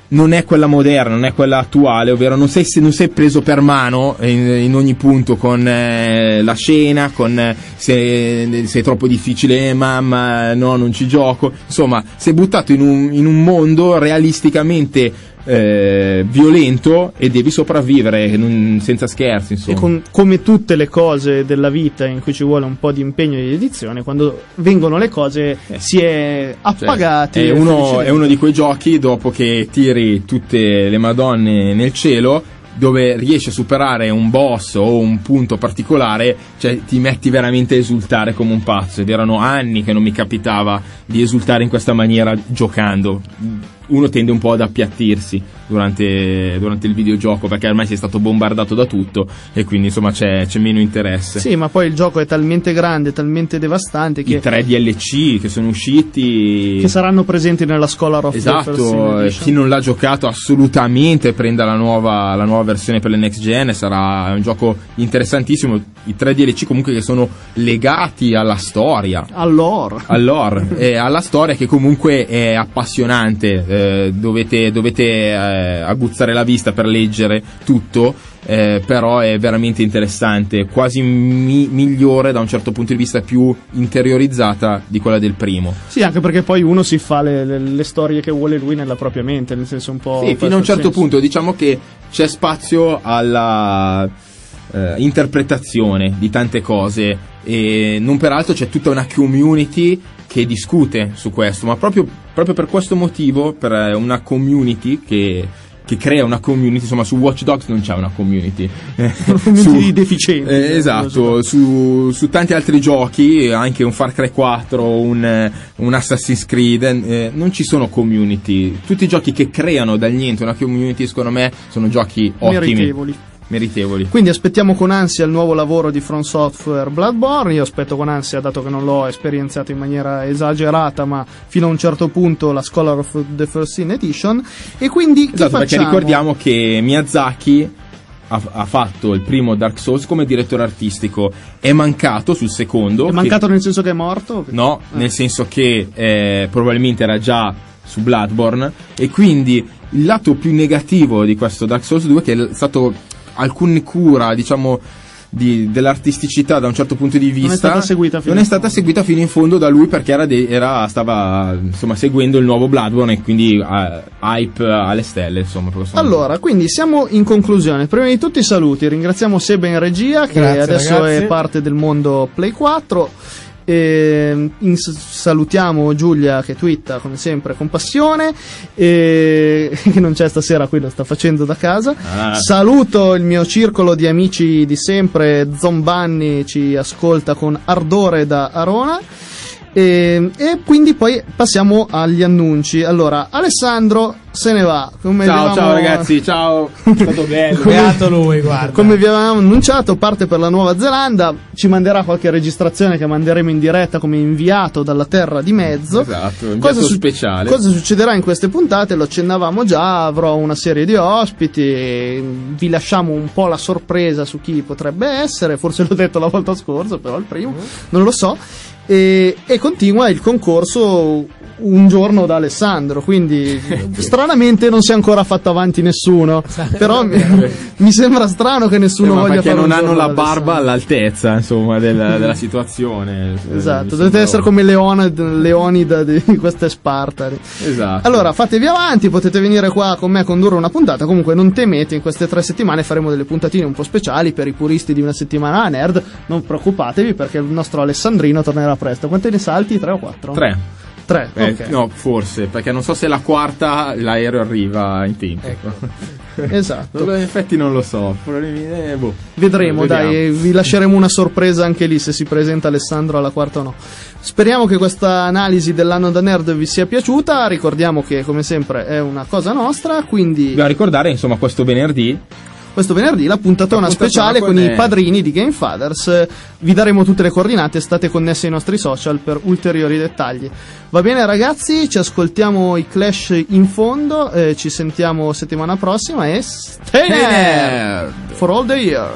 non è quella moderna, non è quella attuale, ovvero non sei, se non sei preso per mano in, in ogni punto con eh, la scena, con eh, se sei troppo difficile, eh, mamma, no, non ci gioco. Insomma, sei buttato in un, in un mondo realisticamente eh, violento e devi sopravvivere non- senza scherzi, insomma. con- come tutte le cose della vita in cui ci vuole un po' di impegno e di edizione, quando vengono le cose si è Cioè, appagati. è, e uno, è uno di quei giochi dopo che tiri tutte le madonne nel cielo dove riesci a superare un boss o un punto particolare, cioè ti metti veramente a esultare come un pazzo ed erano anni che non mi capitava di esultare in questa maniera giocando. Uno tende un po' ad appiattirsi durante, durante il videogioco perché ormai sei stato bombardato da tutto e quindi insomma c'è, c'è meno interesse. Sì, ma poi il gioco è talmente grande, talmente devastante I che, tre DLC che sono usciti che saranno presenti nella the First Esatto, chi non l'ha giocato assolutamente prenda la nuova, la nuova versione per le next gen, sarà un gioco interessantissimo, i tre DLC comunque che sono legati alla storia, Allora. all'ore, e alla storia che comunque è appassionante, eh, dovete, dovete eh, aguzzare la vista per leggere tutto, eh, però è veramente interessante, quasi mi- migliore da un certo punto di vista, più interiorizzata di quella del primo. Sì, anche perché poi uno si fa le, le- le storie che vuole lui nella propria mente, nel senso un po'. Sì, fino a un certo senso. punto diciamo che c'è spazio alla eh, interpretazione di tante cose e non peraltro c'è tutta una community che discute su questo, ma proprio, proprio per questo motivo, per eh, una community che, che crea una community, insomma su Watch Dogs non c'è una community. Una community deficiente, eh, esatto, su, su tanti altri giochi, anche un Far Cry 4, un, eh, un Assassin's Creed, eh, non ci sono community. Tutti i giochi che creano dal niente una community, secondo me, sono giochi ottimi. Meritevoli. Meritevoli. Quindi aspettiamo con ansia il nuovo lavoro di From Software Bloodborne. Io aspetto con ansia, dato che non l'ho esperienziato in maniera esagerata, ma fino a un certo punto la Scholar of the First In Edition. E quindi che Esatto, perché ricordiamo che Miyazaki ha, fatto il primo Dark Souls come direttore artistico, è mancato sul secondo. È che- mancato nel senso che è morto? No, Ah. nel senso che eh, probabilmente era già su Bloodborne e quindi il lato più negativo di questo Dark Souls 2 è che è stato alcune cura, diciamo di- dell'artisticità da un certo punto di vista è stata seguita fino non è in stata fondo. seguita fino in fondo da lui perché era, de- era- stava insomma seguendo il nuovo Bloodborne e quindi eh, hype alle stelle insomma Allora, quindi siamo in conclusione. Prima di tutto i saluti. Ringraziamo Seba in regia, che Grazie, adesso ragazzi. è parte del mondo Play 4. E, in- salutiamo Giulia che twitta come sempre con passione e, (laughs) che non c'è stasera qui lo sta facendo da casa Ah. saluto il mio circolo di amici di sempre Zombanni ci ascolta con ardore da Arona e, e quindi poi passiamo agli annunci allora Alessandro se ne va come ciao avevamo- ciao ragazzi ciao è (laughs) stato bello Beato lui, guarda. come vi avevamo annunciato, parte per la Nuova Zelanda, ci manderà qualche registrazione che manderemo in diretta come inviato dalla terra di mezzo. Esatto, inviato speciale. Cosa succederà in queste puntate? Lo accennavamo già, avrò una serie di ospiti, vi lasciamo un po' la sorpresa su chi potrebbe essere, forse l'ho detto la volta scorsa, però il primo, non lo so. E, e continua il concorso un giorno da Alessandro, quindi (laughs) stranamente non si è ancora fatto avanti nessuno. Però mi, (laughs) mi sembra strano che nessuno Eh, voglia perché fare non un hanno la barba all'altezza, insomma, del- (laughs) della situazione. Eh, Esatto, dovete essere come Leonid, Leonida di queste Spartani. Esatto. Allora, fatevi avanti, potete venire qua con me a condurre una puntata. Comunque, non temete, in queste tre settimane faremo delle puntatine un po' speciali per i puristi di una settimana a nerd. Non preoccupatevi perché il nostro Alessandrino tornerà presto. Quante ne salti? Tre o quattro? Tre. Tre, Eh, ok. No, forse, perché non so se la quarta l'aereo arriva in tempo. (laughs) Esatto. In effetti non lo so. Probabilmente, eh, boh. Vedremo, Vediamo. dai, vi lasceremo una sorpresa anche lì se si presenta Alessandro alla quarta o no. Speriamo che questa analisi dell'anno da nerd vi sia piaciuta. Ricordiamo che, come sempre, è una cosa nostra. Quindi, Dobbiamo ricordare, insomma, questo venerdì questo venerdì la puntatona La puntatona speciale con con i padrini di Game Fathers. Vi daremo tutte le coordinate. State connessi ai nostri social per ulteriori dettagli. Va bene, ragazzi, ci ascoltiamo i Clash in fondo. eh, ci sentiamo settimana prossima e stay Stay nerd nerd! for all the year.